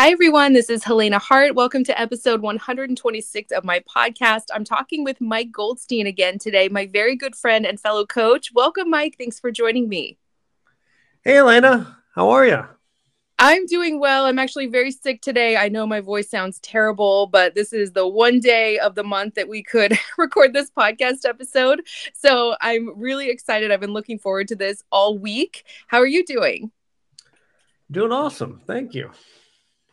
Hi, everyone. This is Helena Hart. Welcome to episode 126 of my podcast. I'm talking with Mike Goldstein again today, my very good friend and fellow coach. Welcome, Mike. Thanks for joining me. Hey, Helena. How are you? I'm doing well. I'm actually very sick today. I know my voice sounds terrible, but this is the one day of the month that we could record this podcast episode. So I'm really excited. I've been looking forward to this all week. How are you doing? Doing awesome. Thank you.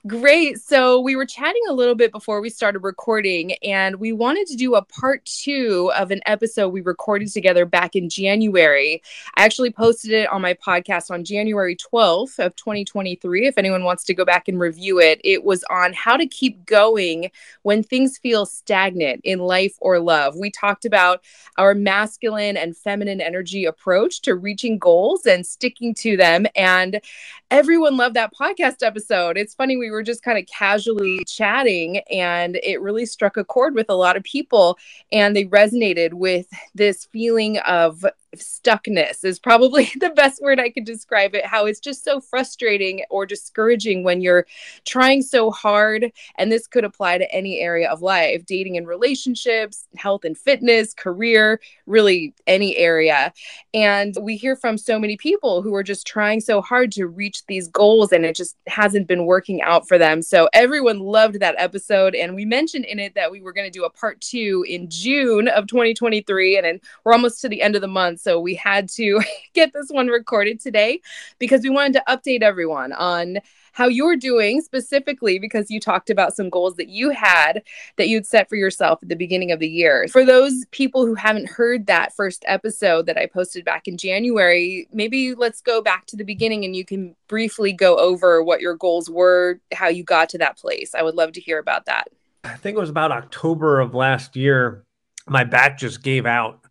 Great. So we were chatting a little bit before we started recording, and we wanted to do a part two of an episode we recorded together back in January. I actually posted it on my podcast on January 12th of 2023. If anyone wants to go back and review it, it was on how to keep going when things feel stagnant in life or love. We talked about our masculine and feminine energy approach to reaching goals and sticking to them. And everyone loved that podcast episode. It's funny, we were just kind of casually chatting, and it really struck a chord with a lot of people. And they resonated with this feeling of stuckness is probably the best word I could describe it. How it's just so frustrating or discouraging when you're trying so hard. And this could apply to any area of life dating and relationships, health and fitness, career, really any area. And we hear from so many people who are just trying so hard to reach these goals and it just hasn't been working out for them. So everyone loved that episode. And we mentioned in it that we were going to do a part two in June of 2023. And, we're almost to the end of the month. So we had to get this one recorded today because we wanted to update everyone on how you're doing specifically because you talked about some goals that you had that you'd set for yourself at the beginning of the year. For those people who haven't heard that first episode that I posted back in January, maybe let's go back to the beginning and you can briefly go over what your goals were, how you got to that place. I would love to hear about that. I think it was about October of last year. My back just gave out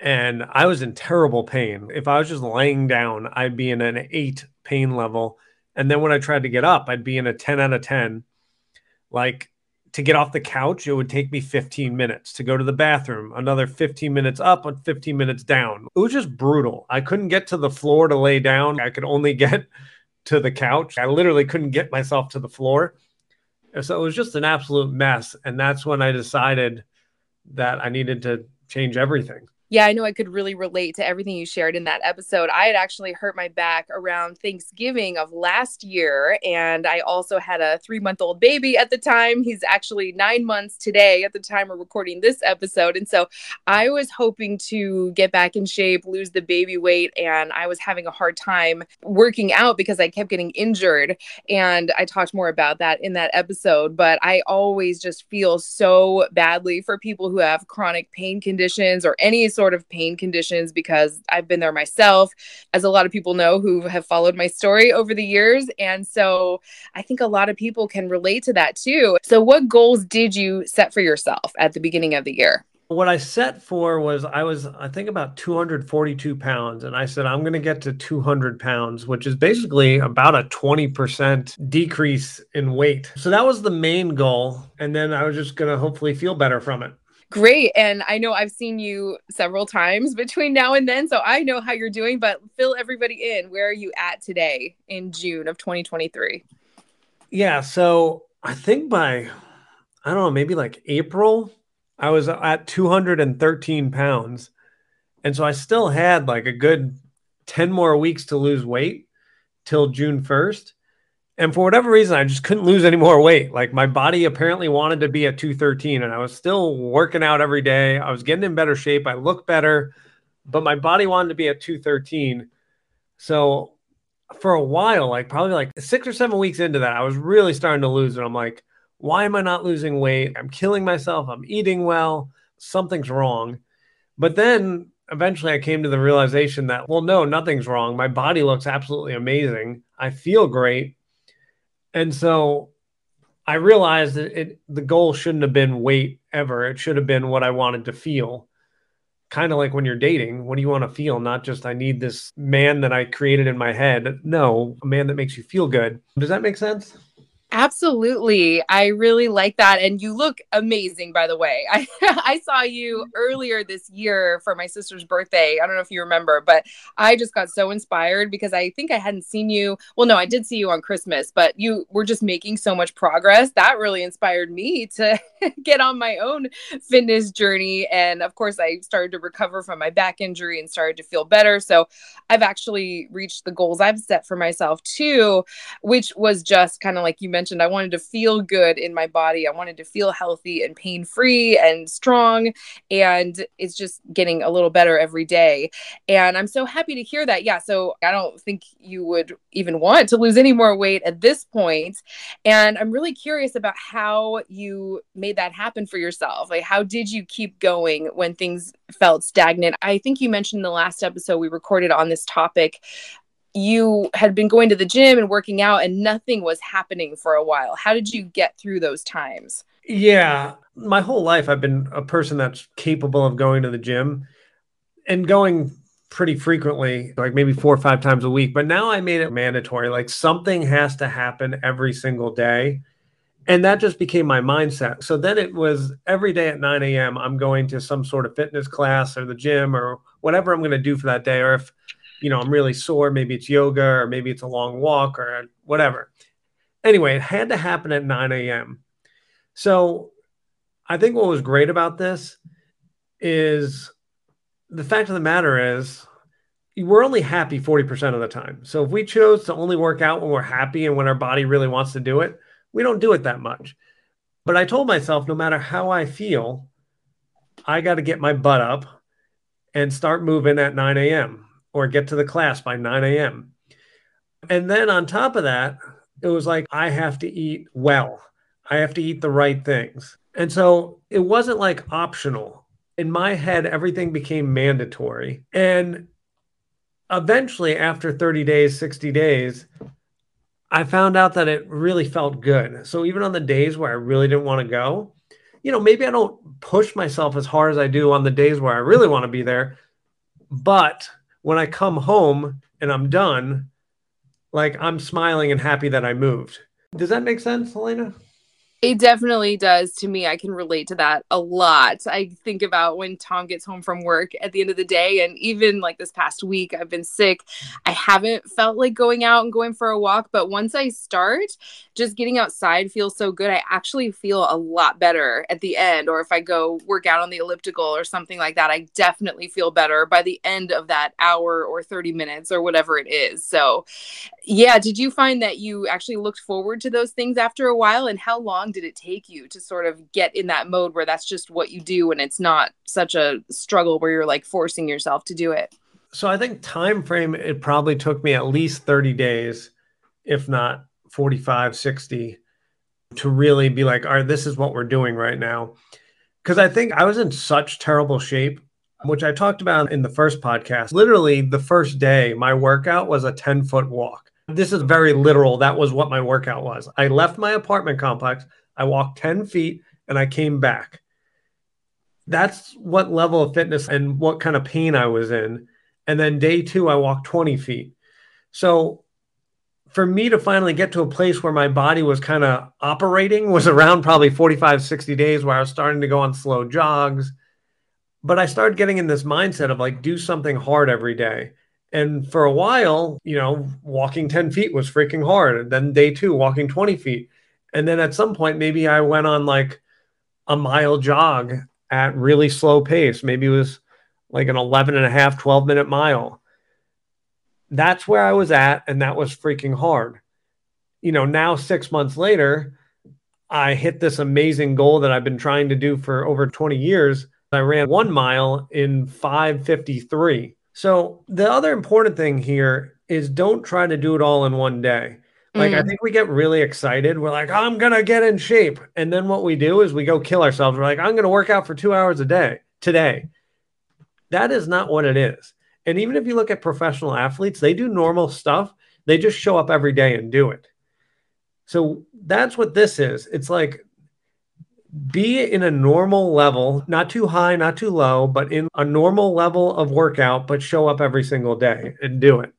and I was in terrible pain. If I was just laying down, I'd be in an eight pain level. And then when I tried to get up, I'd be in a 10 out of 10. Like to get off the couch, it would take me 15 minutes to go to the bathroom, another 15 minutes up and 15 minutes down. It was just brutal. I couldn't get to the floor to lay down. I could only get to the couch. I literally couldn't get myself to the floor. So it was just an absolute mess. And that's when I decided that I needed to change everything yeah, I know I could really relate to everything you shared in that episode. I had actually hurt my back around Thanksgiving of last year. And I also had a three month old baby at the time. He's actually nine months today at the time we're recording this episode. And so I was hoping to get back in shape, lose the baby weight. And I was having a hard time working out because I kept getting injured. And I talked more about that in that episode. But I always just feel so badly for people who have chronic pain conditions or any sort of pain conditions because I've been there myself, as a lot of people know who have followed my story over the years. And so I think a lot of people can relate to that too. So, what goals did you set for yourself at the beginning of the year? What I set for was I was, I think, about 242 pounds. And I said, I'm going to get to 200 pounds, which is basically about a 20% decrease in weight. So that was the main goal. And then I was just going to hopefully feel better from it. Great. And I know I've seen you several times between now and then. So I know how you're doing, but fill everybody in. Where are you at today in June of 2023? Yeah. So I think by, I don't know, maybe like April, I was at 213 pounds. And so I still had like a good 10 more weeks to lose weight till June 1st. And for whatever reason, I just couldn't lose any more weight. Like my body apparently wanted to be at 213, and I was still working out every day. I was getting in better shape. I looked better, but my body wanted to be at 213. So for a while, like probably like six or seven weeks into that, I was really starting to lose it. I'm like, why am I not losing weight? I'm killing myself. I'm eating well, something's wrong. But then eventually I came to the realization that, well, no, nothing's wrong. My body looks absolutely amazing. I feel great. And so I realized that it, the goal shouldn't have been weight ever. It should have been what I wanted to feel. Kind of like when you're dating, what do you want to feel? Not just I need this man that I created in my head. No, a man that makes you feel good. Does that make sense? Absolutely. I really like that. And you look amazing, by the way. I, I saw you earlier this year for my sister's birthday. I don't know if you remember, but I just got so inspired because I think I hadn't seen you. Well, no, I did see you on Christmas, but you were just making so much progress. That really inspired me to get on my own fitness journey. And of course, I started to recover from my back injury and started to feel better. So I've actually reached the goals I've set for myself too, which was just kind of like you mentioned mentioned, I wanted to feel good in my body. I wanted to feel healthy and pain free and strong. And it's just getting a little better every day. And I'm so happy to hear that. Yeah. So I don't think you would even want to lose any more weight at this point. And I'm really curious about how you made that happen for yourself. Like, how did you keep going when things felt stagnant? I think you mentioned the last episode we recorded on this topic you had been going to the gym and working out and nothing was happening for a while. How did you get through those times? Yeah, my whole life I've been a person that's capable of going to the gym and going pretty frequently, like maybe four or five times a week. But now I made it mandatory. Like something has to happen every single day. And that just became my mindset. So then it was every day at 9 a.m., I'm going to some sort of fitness class or the gym or whatever I'm going to do for that day. Or if you know, I'm really sore. Maybe it's yoga or maybe it's a long walk or whatever. Anyway, it had to happen at 9 a.m. So I think what was great about this is the fact of the matter is we're only happy 40% of the time. So if we chose to only work out when we're happy and when our body really wants to do it, we don't do it that much. But I told myself no matter how I feel, I got to get my butt up and start moving at 9 a.m or get to the class by 9 a.m. And then on top of that, it was like, I have to eat well, I have to eat the right things. And so it wasn't like optional. In my head, everything became mandatory. And eventually, after 30 days, 60 days, I found out that it really felt good. So even on the days where I really didn't want to go, you know, maybe I don't push myself as hard as I do on the days where I really want to be there, but when I come home and I'm done, like I'm smiling and happy that I moved. Does that make sense, Helena? It definitely does to me. I can relate to that a lot. I think about when Tom gets home from work at the end of the day, and even like this past week, I've been sick. I haven't felt like going out and going for a walk, but once I start, just getting outside feels so good. I actually feel a lot better at the end. Or if I go work out on the elliptical or something like that, I definitely feel better by the end of that hour or 30 minutes or whatever it is. So, yeah, did you find that you actually looked forward to those things after a while? And how long did it take you to sort of get in that mode where that's just what you do and it's not such a struggle where you're like forcing yourself to do it? So I think time frame it probably took me at least 30 days if not 45, 60 to really be like, all right, this is what we're doing right now. Because I think I was in such terrible shape, which I talked about in the first podcast. Literally, the first day, my workout was a 10 foot walk. This is very literal. That was what my workout was. I left my apartment complex, I walked 10 feet, and I came back. That's what level of fitness and what kind of pain I was in. And then day two, I walked 20 feet. So for me to finally get to a place where my body was kind of operating was around probably 45 60 days where i was starting to go on slow jogs but i started getting in this mindset of like do something hard every day and for a while you know walking 10 feet was freaking hard and then day two walking 20 feet and then at some point maybe i went on like a mile jog at really slow pace maybe it was like an 11 and a half 12 minute mile that's where I was at, and that was freaking hard. You know, now six months later, I hit this amazing goal that I've been trying to do for over 20 years. I ran one mile in 553. So, the other important thing here is don't try to do it all in one day. Like, I mm. think we get really excited. We're like, I'm going to get in shape. And then what we do is we go kill ourselves. We're like, I'm going to work out for two hours a day today. That is not what it is. And even if you look at professional athletes, they do normal stuff, they just show up every day and do it. So that's what this is. It's like be in a normal level, not too high, not too low, but in a normal level of workout, but show up every single day and do it.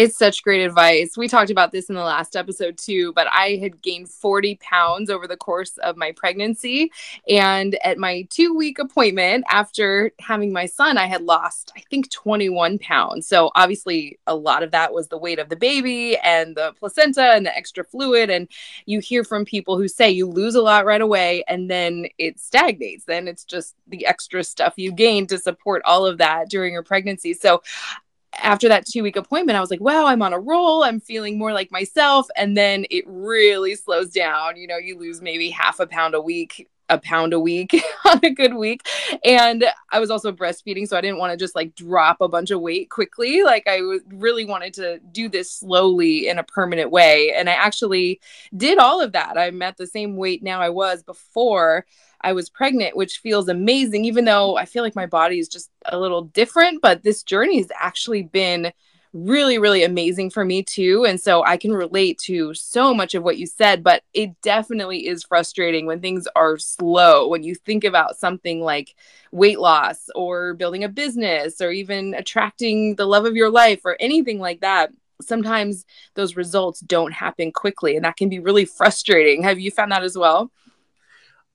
It's such great advice. We talked about this in the last episode too, but I had gained 40 pounds over the course of my pregnancy. And at my two week appointment after having my son, I had lost, I think, 21 pounds. So obviously, a lot of that was the weight of the baby and the placenta and the extra fluid. And you hear from people who say you lose a lot right away and then it stagnates. Then it's just the extra stuff you gain to support all of that during your pregnancy. So after that two week appointment, I was like, wow, I'm on a roll. I'm feeling more like myself. And then it really slows down. You know, you lose maybe half a pound a week, a pound a week on a good week. And I was also breastfeeding. So I didn't want to just like drop a bunch of weight quickly. Like I really wanted to do this slowly in a permanent way. And I actually did all of that. I'm at the same weight now I was before I was pregnant, which feels amazing, even though I feel like my body is just a little different. But this journey has actually been really, really amazing for me too. And so I can relate to so much of what you said, but it definitely is frustrating when things are slow. When you think about something like weight loss or building a business or even attracting the love of your life or anything like that. Sometimes those results don't happen quickly, and that can be really frustrating. Have you found that as well?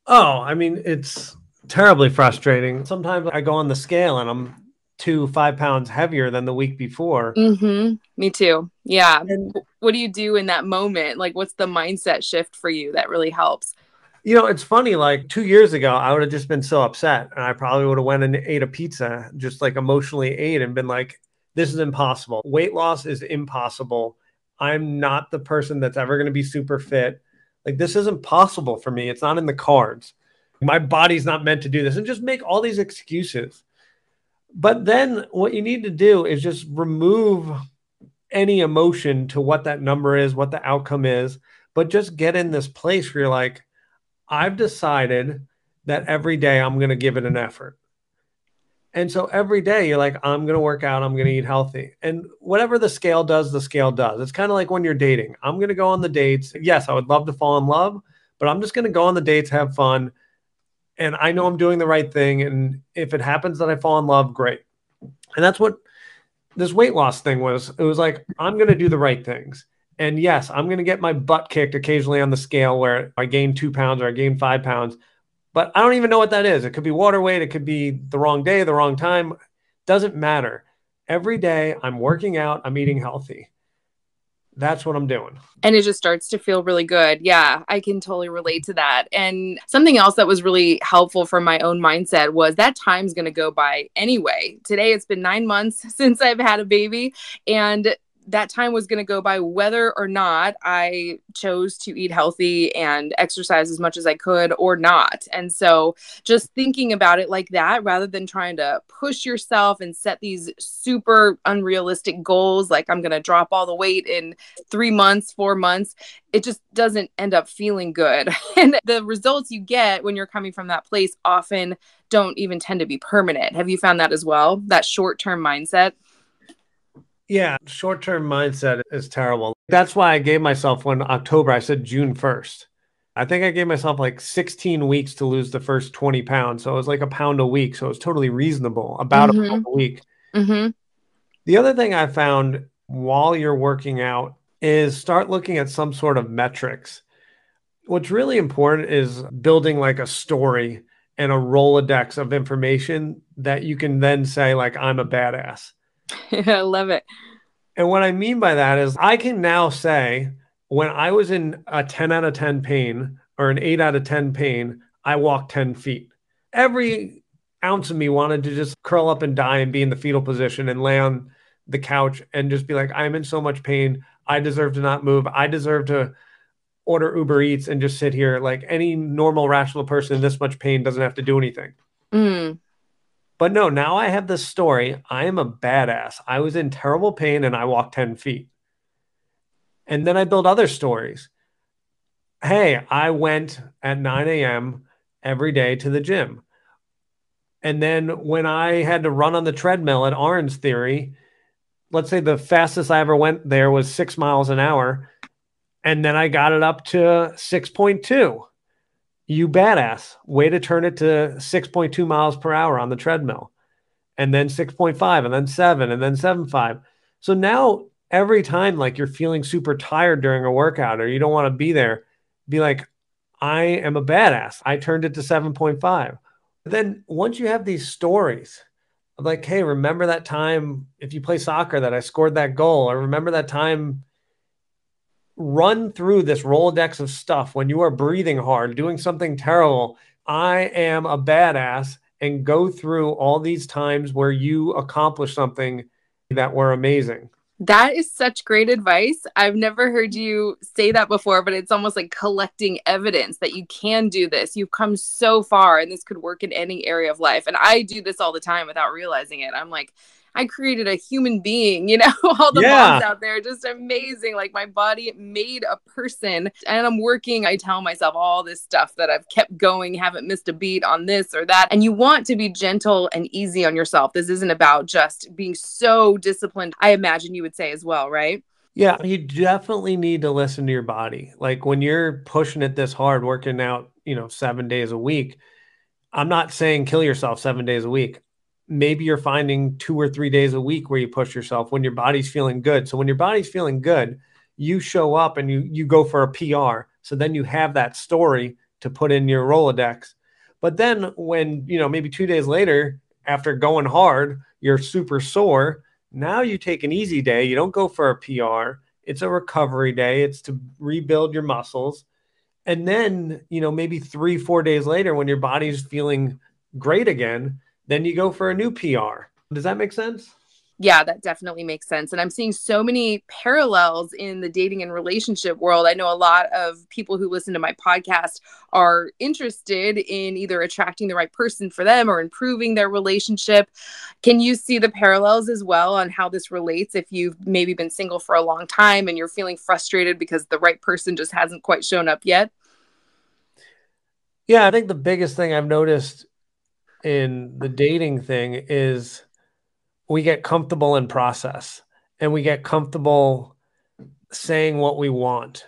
Oh, I mean, it's terribly frustrating. Sometimes I go on the scale and I'm two, five pounds heavier than the week before. Mm-hmm. Me too. Yeah. And, what do you do in that moment? Like, what's the mindset shift for you that really helps? You know, it's funny. Like two years ago, I would have just been so upset, and I probably would have went and ate a pizza, just like emotionally ate, and been like, "This is impossible. Weight loss is impossible. I'm not the person that's ever going to be super fit. Like this isn't possible for me. It's not in the cards. My body's not meant to do this and just make all these excuses. But then what you need to do is just remove any emotion to what that number is, what the outcome is, but just get in this place where you're like, I've decided that every day I'm going to give it an effort. And so every day you're like, I'm going to work out, I'm going to eat healthy. And whatever the scale does, the scale does. It's kind of like when you're dating. I'm going to go on the dates. Yes, I would love to fall in love, but I'm just going to go on the dates, have fun. And I know I'm doing the right thing. And if it happens that I fall in love, great. And that's what this weight loss thing was. It was like, I'm going to do the right things. And yes, I'm going to get my butt kicked occasionally on the scale where I gain two pounds or I gain five pounds but I don't even know what that is. It could be water weight, it could be the wrong day, the wrong time. Doesn't matter. Every day I'm working out, I'm eating healthy. That's what I'm doing. And it just starts to feel really good. Yeah, I can totally relate to that. And something else that was really helpful for my own mindset was that time's going to go by anyway. Today it's been 9 months since I've had a baby and that time was going to go by whether or not I chose to eat healthy and exercise as much as I could or not. And so just thinking about it like that rather than trying to push yourself and set these super unrealistic goals like I'm going to drop all the weight in 3 months, 4 months, it just doesn't end up feeling good. and the results you get when you're coming from that place often don't even tend to be permanent. Have you found that as well? That short-term mindset? Yeah, short term mindset is terrible. That's why I gave myself when October, I said June 1st. I think I gave myself like 16 weeks to lose the first 20 pounds. So it was like a pound a week. So it was totally reasonable, about mm-hmm. a pound a week. Mm-hmm. The other thing I found while you're working out is start looking at some sort of metrics. What's really important is building like a story and a Rolodex of information that you can then say, like, I'm a badass. I love it. And what I mean by that is I can now say when I was in a 10 out of 10 pain or an 8 out of 10 pain, I walked 10 feet. Every ounce of me wanted to just curl up and die and be in the fetal position and lay on the couch and just be like, I'm in so much pain. I deserve to not move. I deserve to order Uber Eats and just sit here. Like any normal, rational person in this much pain doesn't have to do anything. Mm. But no, now I have this story. I am a badass. I was in terrible pain and I walked 10 feet. And then I build other stories. Hey, I went at 9 a.m. every day to the gym. And then when I had to run on the treadmill at Orange Theory, let's say the fastest I ever went there was six miles an hour. And then I got it up to 6.2. You badass. Way to turn it to 6.2 miles per hour on the treadmill. And then 6.5, and then seven, and then 7.5. So now every time like you're feeling super tired during a workout or you don't want to be there, be like, I am a badass. I turned it to 7.5 then once you have these stories like, hey, remember that time if you play soccer that I scored that goal, or remember that time run through this Rolodex of stuff when you are breathing hard, doing something terrible. I am a badass, and go through all these times where you accomplish something that were amazing. That is such great advice. I've never heard you say that before, but it's almost like collecting evidence that you can do this. You've come so far and this could work in any area of life. And I do this all the time without realizing it. I'm like, I created a human being, you know, all the yeah. moms out there, just amazing. Like my body made a person and I'm working. I tell myself all this stuff that I've kept going, haven't missed a beat on this or that. And you want to be gentle and easy on yourself. This isn't about just being so disciplined. I imagine you would say as well, right? Yeah, you definitely need to listen to your body. Like when you're pushing it this hard, working out, you know, seven days a week. I'm not saying kill yourself seven days a week maybe you're finding two or three days a week where you push yourself when your body's feeling good. So when your body's feeling good, you show up and you you go for a PR. So then you have that story to put in your Rolodex. But then when, you know, maybe 2 days later after going hard, you're super sore, now you take an easy day, you don't go for a PR. It's a recovery day. It's to rebuild your muscles. And then, you know, maybe 3 4 days later when your body's feeling great again, then you go for a new PR. Does that make sense? Yeah, that definitely makes sense. And I'm seeing so many parallels in the dating and relationship world. I know a lot of people who listen to my podcast are interested in either attracting the right person for them or improving their relationship. Can you see the parallels as well on how this relates if you've maybe been single for a long time and you're feeling frustrated because the right person just hasn't quite shown up yet? Yeah, I think the biggest thing I've noticed in the dating thing is we get comfortable in process and we get comfortable saying what we want.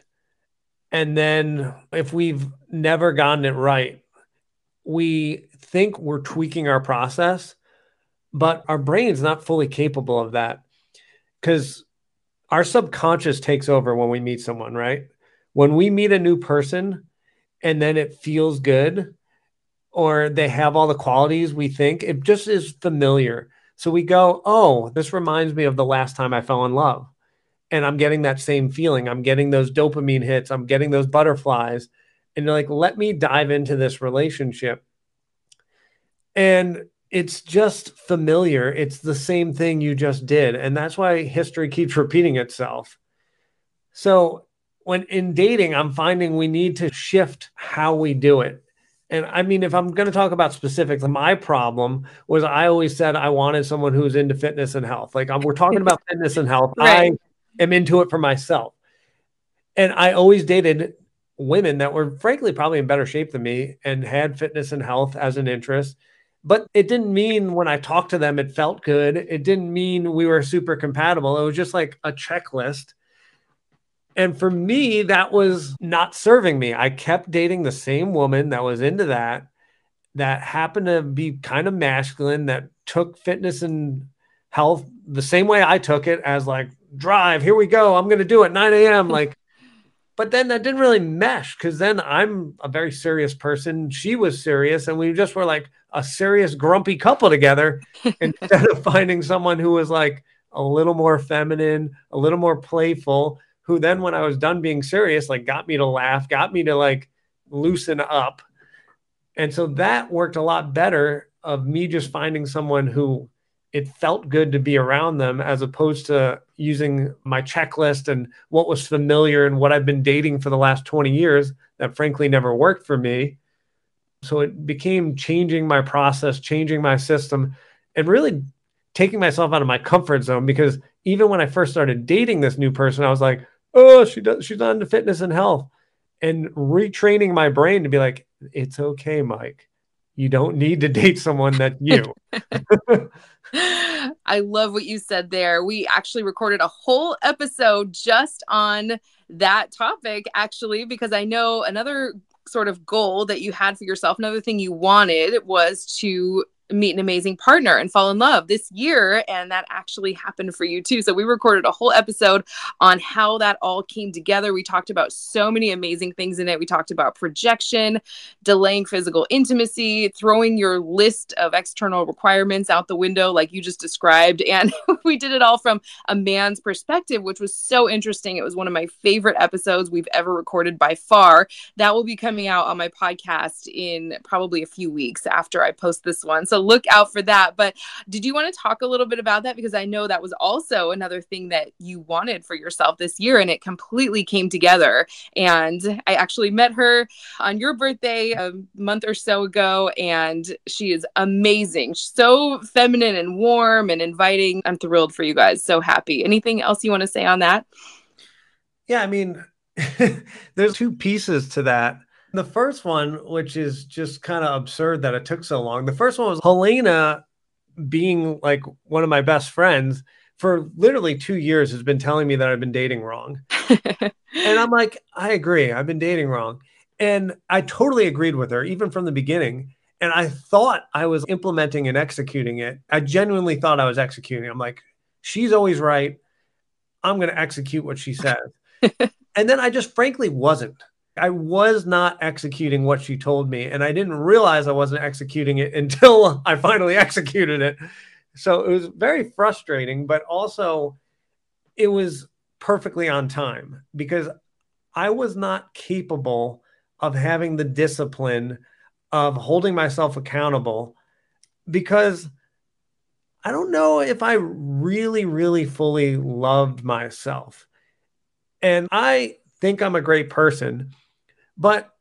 And then if we've never gotten it right, we think we're tweaking our process, but our brain's not fully capable of that because our subconscious takes over when we meet someone, right? When we meet a new person and then it feels good, or they have all the qualities we think. It just is familiar. So we go, oh, this reminds me of the last time I fell in love. And I'm getting that same feeling. I'm getting those dopamine hits. I'm getting those butterflies. And you're like, let me dive into this relationship. And it's just familiar. It's the same thing you just did. And that's why history keeps repeating itself. So when in dating, I'm finding we need to shift how we do it and I mean, if I'm going to talk about specifics, my problem was I always said I wanted someone who's into fitness and health. Like we're talking about fitness and health. Right. I am into it for myself. And I always dated women that were frankly probably in better shape than me and had fitness and health as an interest. But it didn't mean when I talked to them, it felt good. It didn't mean we were super compatible. It was just like a checklist and for me, that was not serving me. I kept dating the same woman that was into that, that happened to be kind of masculine, that took fitness and health the same way I took it as like, drive, here we go. I'm going to do it 9 a.m. Like, but then that didn't really mesh because then I'm a very serious person. She was serious, and we just were like a serious, grumpy couple together instead of finding someone who was like a little more feminine, a little more playful, who then when I was done being serious, like got me to laugh, got me to like loosen up. And so that worked a lot better of me just finding someone who it felt good to be around them as opposed to using my checklist and what was familiar and what I've been dating for the last 20 years that frankly never worked for me. So it became changing my process, changing my system, and really taking myself out of my comfort zone because even when I first started dating this new person, I was like, oh, she does, she's not into fitness and health. And retraining my brain to be like, it's okay, Mike. You don't need to date someone that you. I love what you said there. We actually recorded a whole episode just on that topic, actually, because I know another sort of goal that you had for yourself, another thing you wanted was to meet an amazing partner and fall in love this year. And that actually happened for you too. So we recorded a whole episode on how that all came together. We talked about so many amazing things in it. We talked about projection, delaying physical intimacy, throwing your list of external requirements out the window, like you just described. And we did it all from a man's perspective, which was so interesting. It was one of my favorite episodes we've ever recorded by far. That will be coming out on my podcast in probably a few weeks after I post this one. So look out for that. But did you want to talk a little bit about that? Because I know that was also another thing that you wanted for yourself this year, and it completely came together. And I actually met her on your birthday a month or so ago, and she is amazing. So feminine and warm and inviting. I'm thrilled for you guys. So happy. Anything else you want to say on that? Yeah, I mean, there's two pieces to that. The first one, which is just kind of absurd that it took so long. The first one was Helena being like one of my best friends for literally two years has been telling me that I've been dating wrong. and I'm like, I agree. I've been dating wrong. And I totally agreed with her, even from the beginning. And I thought I was implementing and executing it. I genuinely thought I was executing. I'm like, she's always right. I'm going to execute what she says. and then I just frankly wasn't. I was not executing what she told me, and I didn't realize I wasn't executing it until I finally executed it. So it was very frustrating, but also it was perfectly on time because I was not capable of having the discipline of holding myself accountable because I don't know if I really, really fully loved myself. And I think I'm a great person but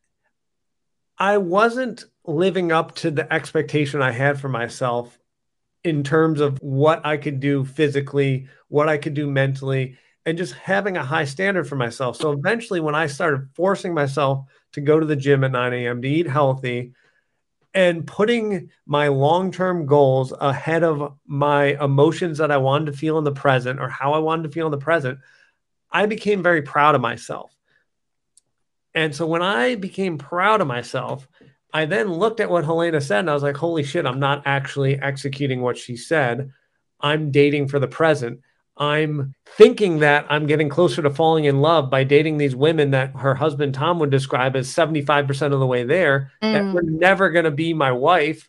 I wasn't living up to the expectation I had for myself in terms of what I could do physically, what I could do mentally, and just having a high standard for myself. So eventually, when I started forcing myself to go to the gym at 9 a.m., to eat healthy, and putting my long term goals ahead of my emotions that I wanted to feel in the present or how I wanted to feel in the present, I became very proud of myself. And so when I became proud of myself, I then looked at what Helena said and I was like, holy shit, I'm not actually executing what she said. I'm dating for the present. I'm thinking that I'm getting closer to falling in love by dating these women that her husband Tom would describe as 75% of the way there, mm. that were never going to be my wife.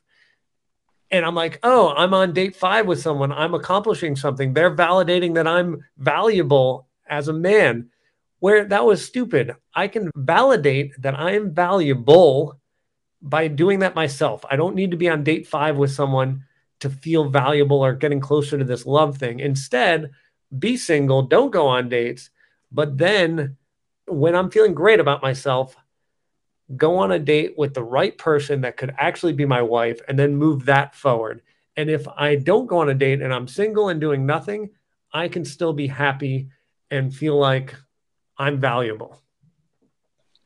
And I'm like, oh, I'm on date five with someone. I'm accomplishing something. They're validating that I'm valuable as a man where that was stupid. I can validate that I am valuable by doing that myself. I don't need to be on date five with someone to feel valuable or getting closer to this love thing. Instead, be single, don't go on dates. But then when I'm feeling great about myself, go on a date with the right person that could actually be my wife and then move that forward. And if I don't go on a date and I'm single and doing nothing, I can still be happy and feel like I'm valuable.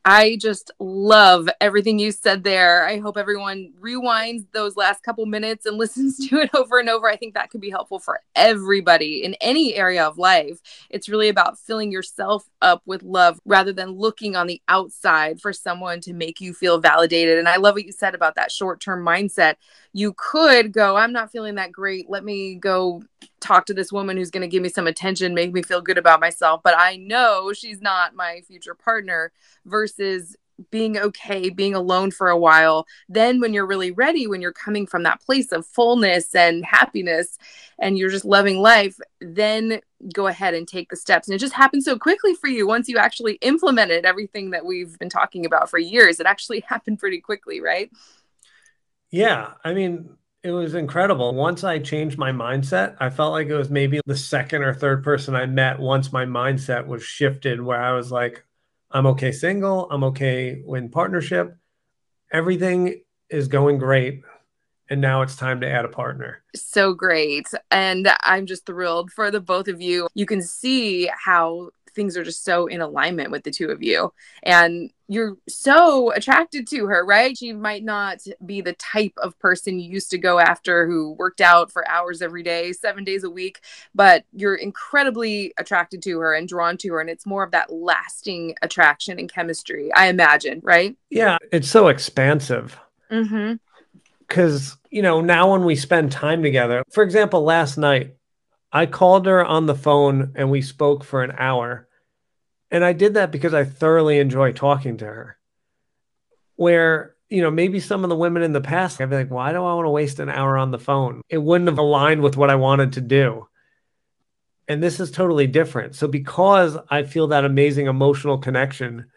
I just love everything you said there. I hope everyone rewinds those last couple minutes and listens to it over and over. I think that could be helpful for everybody in any area of life. It's really about filling yourself up with love rather than looking on the outside for someone to make you feel validated. And I love what you said about that short term mindset. You could go, I'm not feeling that great. Let me go talk to this woman who's going to give me some attention, make me feel good about myself, but I know she's not my future partner versus being okay, being alone for a while. Then, when you're really ready, when you're coming from that place of fullness and happiness and you're just loving life, then go ahead and take the steps. And it just happens so quickly for you once you actually implemented everything that we've been talking about for years. It actually happened pretty quickly, right? Yeah. I mean, it was incredible. Once I changed my mindset, I felt like it was maybe the second or third person I met once my mindset was shifted, where I was like, I'm okay single, I'm okay in partnership. Everything is going great. And now it's time to add a partner. So great. And I'm just thrilled for the both of you. You can see how things are just so in alignment with the two of you. And you're so attracted to her, right? She might not be the type of person you used to go after who worked out for hours every day, seven days a week, but you're incredibly attracted to her and drawn to her. And it's more of that lasting attraction and chemistry, I imagine, right? Yeah, it's so expansive. Mm-hmm. Because, you know, now when we spend time together, for example, last night, I called her on the phone and we spoke for an hour. And I did that because I thoroughly enjoy talking to her. Where, you know, maybe some of the women in the past, I'd be like, why do I want to waste an hour on the phone? It wouldn't have aligned with what I wanted to do. And this is totally different. So, because I feel that amazing emotional connection,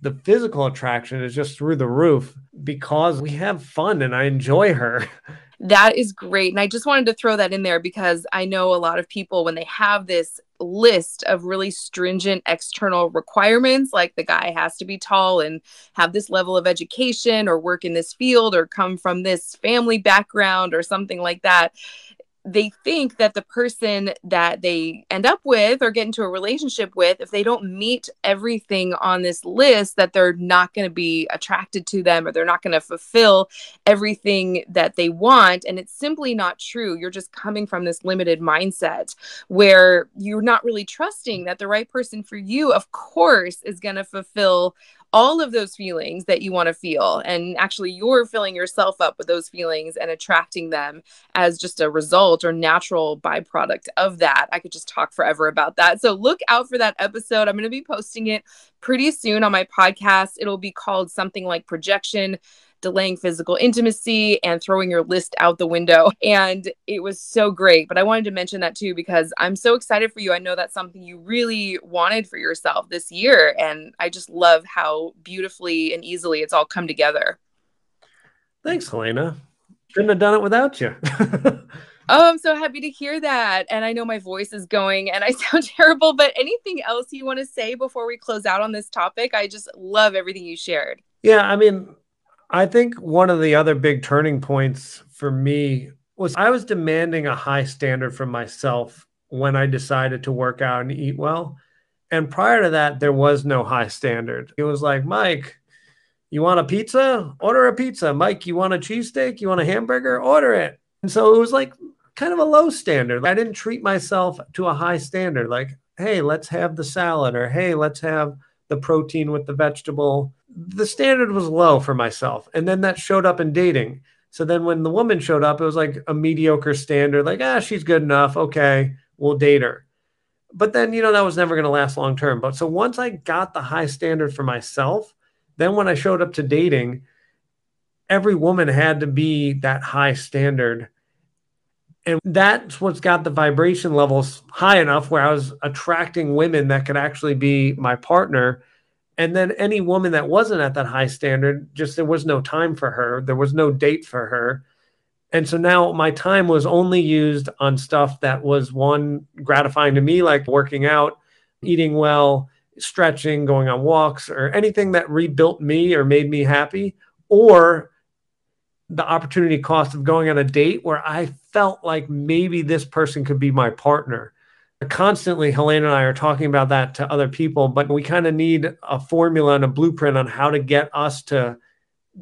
the physical attraction is just through the roof because we have fun and I enjoy her. That is great. And I just wanted to throw that in there because I know a lot of people, when they have this list of really stringent external requirements, like the guy has to be tall and have this level of education or work in this field or come from this family background or something like that, they think that the person that they end up with or get into a relationship with if they don't meet everything on this list that they're not going to be attracted to them or they're not going to fulfill everything that they want. And it's simply not true. You're just coming from this limited mindset where you're not really trusting that the right person for you of course is going to fulfill all of those feelings that you want to feel. And actually, you're filling yourself up with those feelings and attracting them as just a result or natural byproduct of that. I could just talk forever about that. So look out for that episode. I'm going to be posting it pretty soon on my podcast. It'll be called something like Projection delaying physical intimacy and throwing your list out the window. And it was so great. But I wanted to mention that too because I'm so excited for you. I know that's something you really wanted for yourself this year. And I just love how beautifully and easily it's all come together. Thanks, Helena. Couldn't have done it without you. Oh, I'm so happy to hear that. And I know my voice is going and I sound terrible, but anything else you want to say before we close out on this topic? I just love everything you shared. Yeah, I mean, I think one of the other big turning points for me was I was demanding a high standard for myself when I decided to work out and eat well. And prior to that, there was no high standard. It was like, Mike, you want a pizza? Order a pizza. Mike, you want a cheesesteak? You want a hamburger? Order it. And so it was like kind of a low standard. I didn't treat myself to a high standard, like, hey, let's have the salad, or hey, let's have the protein with the vegetable the standard was low for myself. And then that showed up in dating. So then when the woman showed up, it was like a mediocre standard, like, ah, she's good enough. Okay, we'll date her. But then, you know, that was never going to last long term. But so once I got the high standard for myself, then when I showed up to dating, every woman had to be that high standard. And that's what's got the vibration levels high enough where I was attracting women that could actually be my partner and then any woman that wasn't at that high standard just there was no time for her. There was no date for her. And so now my time was only used on stuff that was one gratifying to me like working out eating well stretching going on walks or anything that rebuilt me or made me happy or the opportunity cost of going on a date where i felt like maybe this person could be my partner constantly Helena and i are talking about that to other people but we kind of need a formula and a blueprint on how to get us to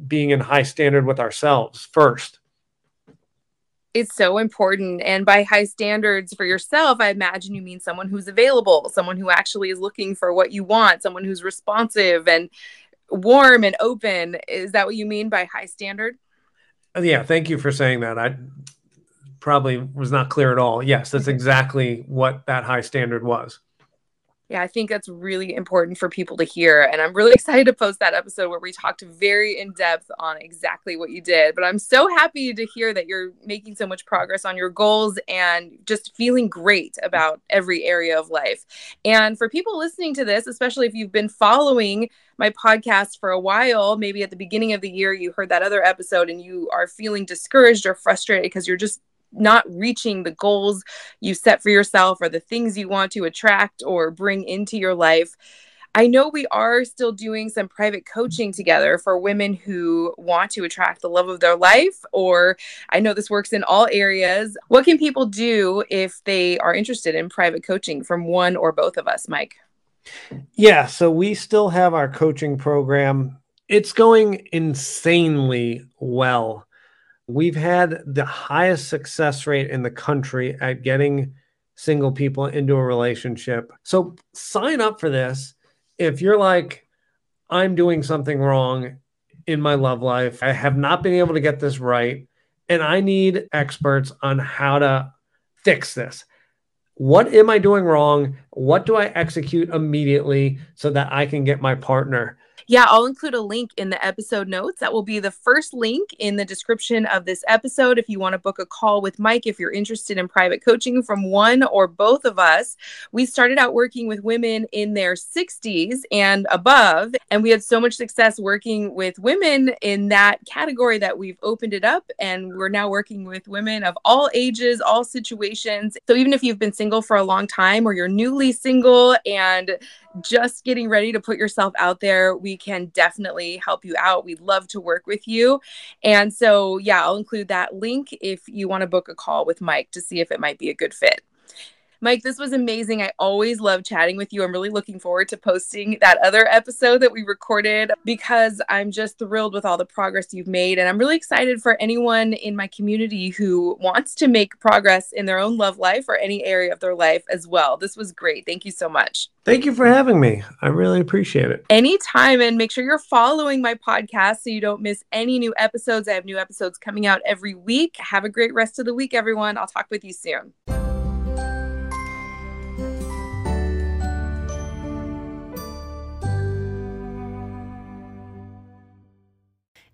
being in high standard with ourselves first. It's so important and by high standards for yourself i imagine you mean someone who's available someone who actually is looking for what you want someone who's responsive and warm and open. Is that what you mean by high standard? Yeah thank you for saying that. I probably was not clear at all. Yes, that's mm-hmm. exactly what that high standard was. Yeah, I think that's really important for people to hear. And I'm really excited to post that episode where we talked very in depth on exactly what you did. But I'm so happy to hear that you're making so much progress on your goals and just feeling great about every area of life. And for people listening to this, especially if you've been following my podcast for a while, maybe at the beginning of the year, you heard that other episode and you are feeling discouraged or frustrated because you're just not reaching the goals you set for yourself or the things you want to attract or bring into your life. I know we are still doing some private coaching together for women who want to attract the love of their life, or I know this works in all areas. What can people do if they are interested in private coaching from one or both of us, Mike? Yeah, so we still have our coaching program. It's going insanely well. We've had the highest success rate in the country at getting single people into a relationship. So sign up for this. If you're like, I'm doing something wrong in my love life, I have not been able to get this right, and I need experts on how to fix this. What am I doing wrong? What do I execute immediately so that I can get my partner? Yeah, I'll include a link in the episode notes. That will be the first link in the description of this episode. If you want to book a call with Mike, if you're interested in private coaching from one or both of us, we started out working with women in their 60s and above. And we had so much success working with women in that category that we've opened it up. And we're now working with women of all ages, all situations. So even if you've been single for a long time or you're newly single and just getting ready to put yourself out there, we can definitely help you out. We'd love to work with you. And so, yeah, I'll include that link if you want to book a call with Mike to see if it might be a good fit. Mike, this was amazing. I always love chatting with you. I'm really looking forward to posting that other episode that we recorded because I'm just thrilled with all the progress you've made. And I'm really excited for anyone in my community who wants to make progress in their own love life or any area of their life as well. This was great. Thank you so much. Thank you for having me. I really appreciate it. Anytime. And make sure you're following my podcast so you don't miss any new episodes. I have new episodes coming out every week. Have a great rest of the week, everyone. I'll talk with you soon.